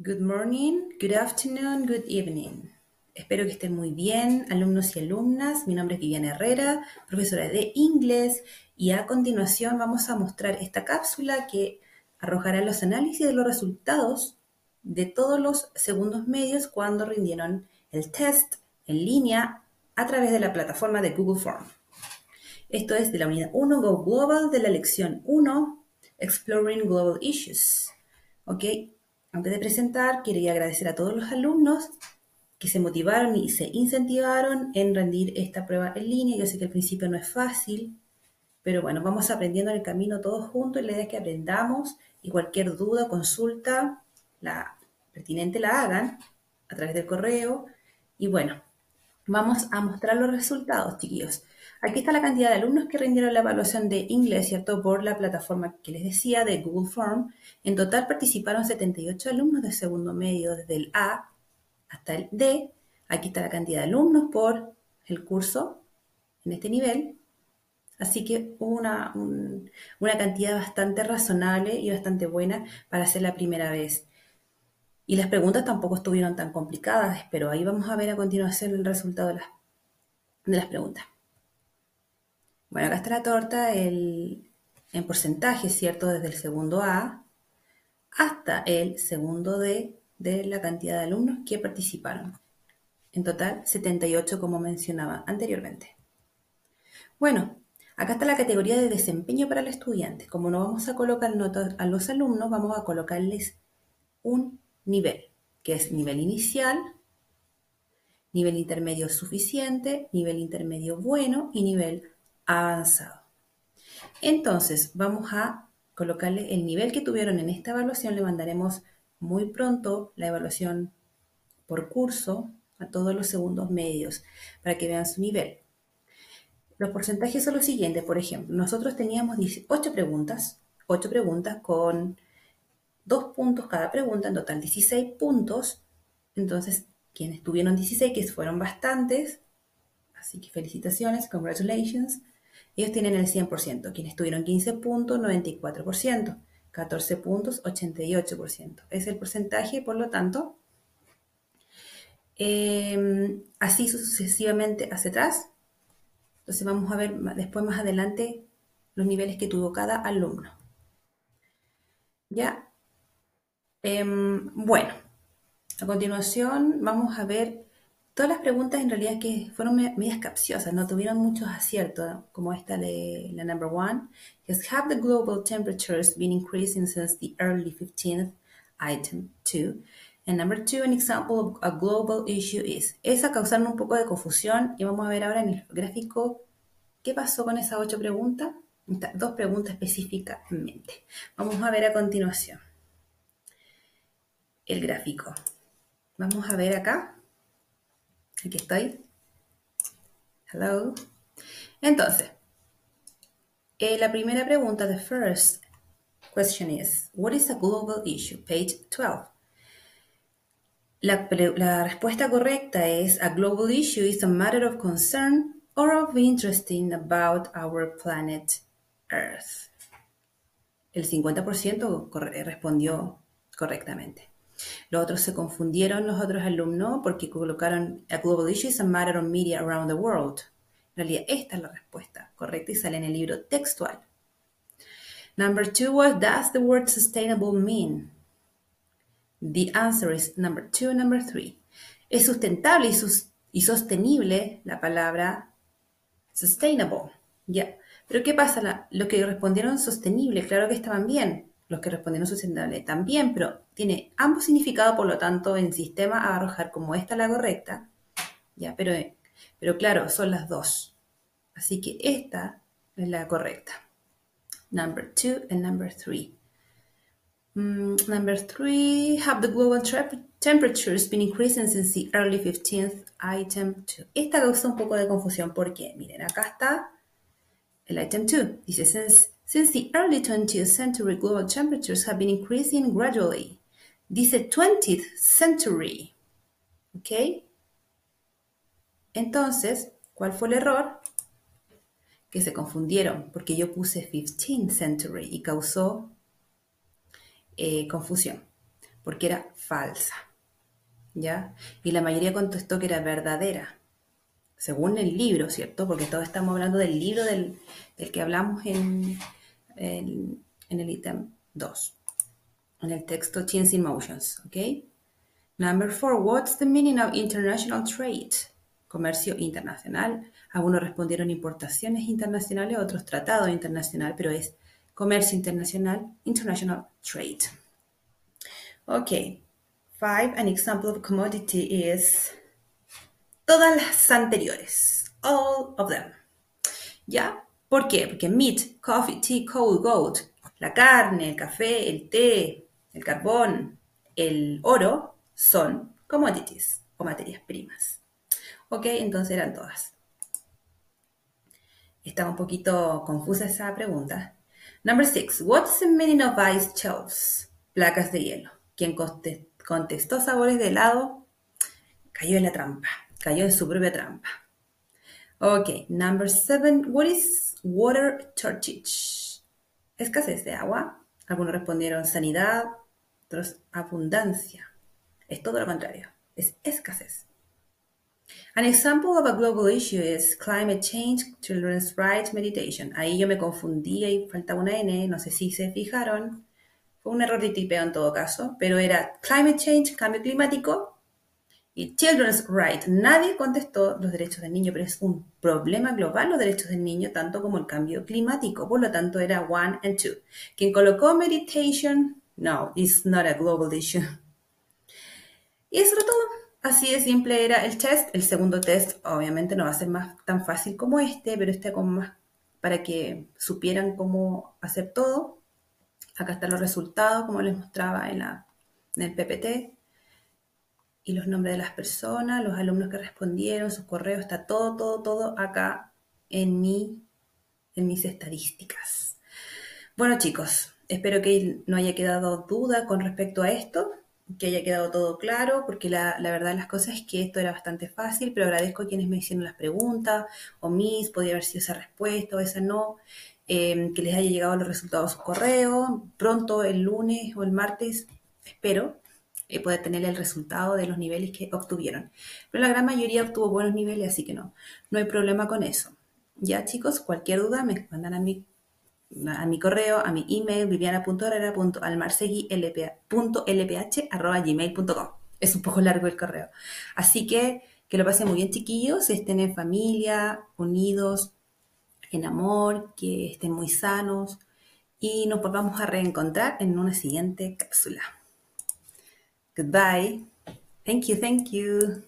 Good morning, good afternoon, good evening. Espero que estén muy bien, alumnos y alumnas. Mi nombre es Viviana Herrera, profesora de inglés, y a continuación vamos a mostrar esta cápsula que arrojará los análisis de los resultados de todos los segundos medios cuando rindieron el test en línea a través de la plataforma de Google Form. Esto es de la unidad 1 Go Global de la lección 1 Exploring Global Issues. ¿Ok? Antes de presentar, quería agradecer a todos los alumnos que se motivaron y se incentivaron en rendir esta prueba en línea. Yo sé que al principio no es fácil, pero bueno, vamos aprendiendo en el camino todos juntos y la idea es que aprendamos y cualquier duda consulta, la pertinente la hagan a través del correo. Y bueno, vamos a mostrar los resultados, chiquillos. Aquí está la cantidad de alumnos que rindieron la evaluación de inglés, ¿cierto? Por la plataforma que les decía de Google Form. En total participaron 78 alumnos de segundo medio, desde el A hasta el D. Aquí está la cantidad de alumnos por el curso en este nivel. Así que una, una cantidad bastante razonable y bastante buena para ser la primera vez. Y las preguntas tampoco estuvieron tan complicadas, pero ahí vamos a ver a continuación el resultado de las preguntas. Bueno, acá está la torta en porcentaje, ¿cierto? Desde el segundo A hasta el segundo D de la cantidad de alumnos que participaron. En total, 78 como mencionaba anteriormente. Bueno, acá está la categoría de desempeño para el estudiante. Como no vamos a colocar notas a los alumnos, vamos a colocarles un nivel, que es nivel inicial, nivel intermedio suficiente, nivel intermedio bueno y nivel avanzado. Entonces, vamos a colocarle el nivel que tuvieron en esta evaluación. Le mandaremos muy pronto la evaluación por curso a todos los segundos medios para que vean su nivel. Los porcentajes son los siguientes. Por ejemplo, nosotros teníamos 8 preguntas, 8 preguntas con 2 puntos cada pregunta, en total 16 puntos. Entonces, quienes tuvieron 16, que fueron bastantes, así que felicitaciones, congratulations. Ellos tienen el 100%. Quienes tuvieron 15 puntos, 94%. 14 puntos, 88%. Es el porcentaje, por lo tanto, em, así sucesivamente hacia atrás. Entonces vamos a ver después más adelante los niveles que tuvo cada alumno. Ya. Em, bueno, a continuación vamos a ver Todas las preguntas en realidad que fueron medias capciosas, no tuvieron muchos aciertos, como esta de la number one, que Have the global temperatures been increasing since the early 15th? Item 2. And number two, an example of a global issue is. Esa causaron un poco de confusión y vamos a ver ahora en el gráfico qué pasó con esas ocho preguntas. dos preguntas específicamente. Vamos a ver a continuación el gráfico. Vamos a ver acá Aquí estoy. Hello. Entonces, eh, la primera pregunta, the first question is, what is a global issue? Page 12. La, respuesta correcta es, a global issue is a matter of concern or of interest about our planet Earth. El 50% respondió correctamente. Los otros se confundieron, los otros alumnos, porque colocaron a global issue is a matter of media around the world. En realidad, esta es la respuesta correcta y sale en el libro textual. Number two, what does the word sustainable mean? The answer is number two, number three. Es sustentable y, sostenible la palabra sustainable. Ya. Pero ¿qué pasa? lo que respondieron sostenible, claro que estaban bien los que respondieron sustentable también, pero tiene ambos significados, por lo tanto, en sistema a arrojar como esta la correcta, ya, pero, pero claro, son las dos. Así que esta es la correcta. Number two and number three. Mm, number three, have the global temperatures been increasing since the early 15th item two. Esta causa un poco de confusión porque, miren, acá está el item 2. Dice, since Since the early 20th century, global temperatures have been increasing gradually. Dice 20th century. ¿Ok? Entonces, ¿cuál fue el error? Que se confundieron porque yo puse 15th century y causó eh, confusión. porque era falsa. ¿Ya? Y la mayoría contestó que era verdadera, según el libro, ¿cierto? Porque todos estamos hablando del libro del, que hablamos en, en, en el ítem 2, en el texto Change Emotions, ¿ok? Number four, what's the meaning of international trade? Comercio internacional. Algunos respondieron importaciones internacionales, otros tratado internacional, pero es comercio internacional, international trade. Okay. Five, an example of commodity is todas las anteriores. All of them. ¿Ya? ¿Por qué? Porque meat, coffee, tea, coal, gold, la carne, el café, el té, el carbón, el oro, son commodities o materias primas. Ok, entonces eran todas. Estaba un poquito confusa esa pregunta. Number six, what's the meaning of ice shelves? Placas de hielo. Quien contestó sabores de helado cayó en la trampa, cayó en su propia trampa. Ok, number seven, what is water shortage? Escasez de agua. Algunos respondieron sanidad, otros abundancia. Es todo lo contrario, es escasez. An example of a global issue is climate change, children's rights, meditation. Ahí yo me confundí y faltaba una N, no sé si se fijaron. Fue un error de tipeo en todo caso, pero era climate change, cambio climático, y children's rights. Nadie contestó los derechos del niño, pero es un problema global los derechos del niño, tanto como el cambio climático. Por lo tanto, era one and two. Quien colocó meditation, no, it's not a global issue. Y eso era todo. Así de simple era el test. El segundo test obviamente no va a ser más tan fácil como este, pero este como más para que supieran cómo hacer todo. Acá están los resultados, como les mostraba en, la, en el PPT. Y los nombres de las personas, los alumnos que respondieron, sus correos, está todo, todo, todo acá en, mi, en mis estadísticas. Bueno chicos, espero que no haya quedado duda con respecto a esto que haya quedado todo claro, porque la, la, verdad las cosas es que esto era bastante fácil, pero agradezco a quienes me hicieron las preguntas, o mis, podría haber sido esa respuesta o esa no, em, que les haya llegado los resultados a su correo, pronto el lunes o el martes, espero eh, poder tener el resultado de los niveles que obtuvieron. Pero la gran mayoría obtuvo buenos niveles, así que no, no hay problema con eso. Ya chicos, cualquier duda me mandan a mi a mi correo, a mi email, viviana.herrera.almarsegui.lph.gmail.com. Es un poco largo el correo. Así que que lo pasen muy bien, chiquillos, estén en familia, unidos, en amor, que estén muy sanos y nos volvamos a reencontrar en una siguiente cápsula. Goodbye. Thank you, thank you.